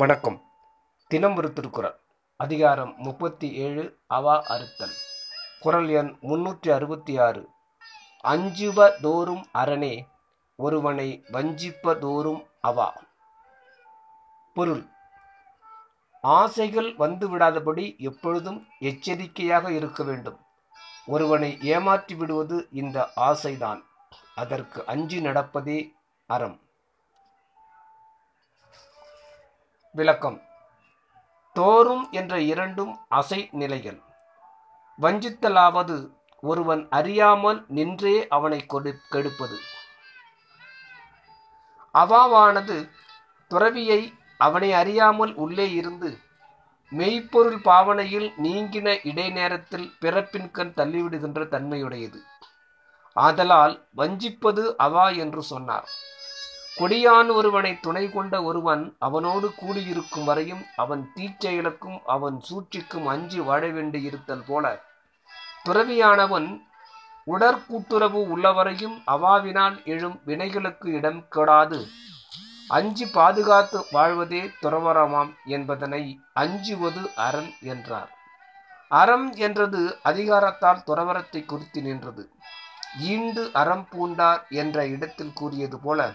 வணக்கம். தினம் ஒரு திருக்குறள். அதிகாரம் முப்பத்தி ஏழு அவா அறுத்தல். குறள் எண் முன்னூற்றி அறுபத்தி ஆறு. அஞ்சுவதோறும் அரணே ஒருவனை வஞ்சிப்பதோறும் அவா. பொருள். ஆசைகள் வந்துவிடாதபடி எப்பொழுதும் எச்சரிக்கையாக இருக்க வேண்டும். ஒருவனை ஏமாற்றி விடுவது இந்த ஆசைதான். அதற்கு அஞ்சு நடப்பதே அறம். விளக்கம். தோறும் என்ற இரண்டும் அசை நிலைகள். வஞ்சித்தலாவது ஒருவன் அறியாமல் நின்றே அவனை கொடு கெடுப்பது. அவாவானது துறவியை அவனை அறியாமல் உள்ளே இருந்து மெய்ப்பொருள் பாவனையில் நீங்கின இடைநேரத்தில் பிறப்பின்கண் தள்ளிவிடுகின்ற தன்மையுடையது. ஆதலால் வஞ்சிப்பது அவா என்று சொன்னார். கொடியான் ஒருவனை துணை கொண்ட ஒருவன் அவனோடு கூடியிருக்கும் வரையும் அவன் தீச்செயலுக்கும் அவன் சூழ்ச்சிக்கும் அஞ்சி வாழ வேண்டியிருத்தல் போல. துறவியானவன் உடற்கூட்டுறவு உள்ளவரையும் அவாவினால் எழும் வினைகளுக்கு இடம் கெடாது. அஞ்சி பாதுகாத்து வாழ்வதே துறவரமாம் என்பதனை அஞ்சுவது அறம் என்றார். அறம் என்றது அதிகாரத்தால் துறவரத்தை குறித்து நின்றது. ஈண்டு அறம் பூண்டார் என்ற இடத்தில் கூறியது போல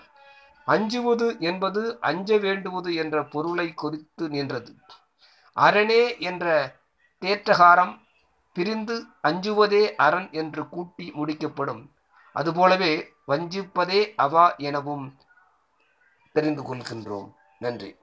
அஞ்சுவது என்பது அஞ்ச வேண்டுவது என்ற பொருளை குறித்து நின்றது. அரணே என்ற தேற்றகாரம் பிரிந்து அஞ்சுவதே அரண் என்று கூட்டி முடிக்கப்படும். அதுபோலவே வஞ்சிப்பதே அவா எனவும் தெரிந்து கொள்கின்றோம். நன்றி.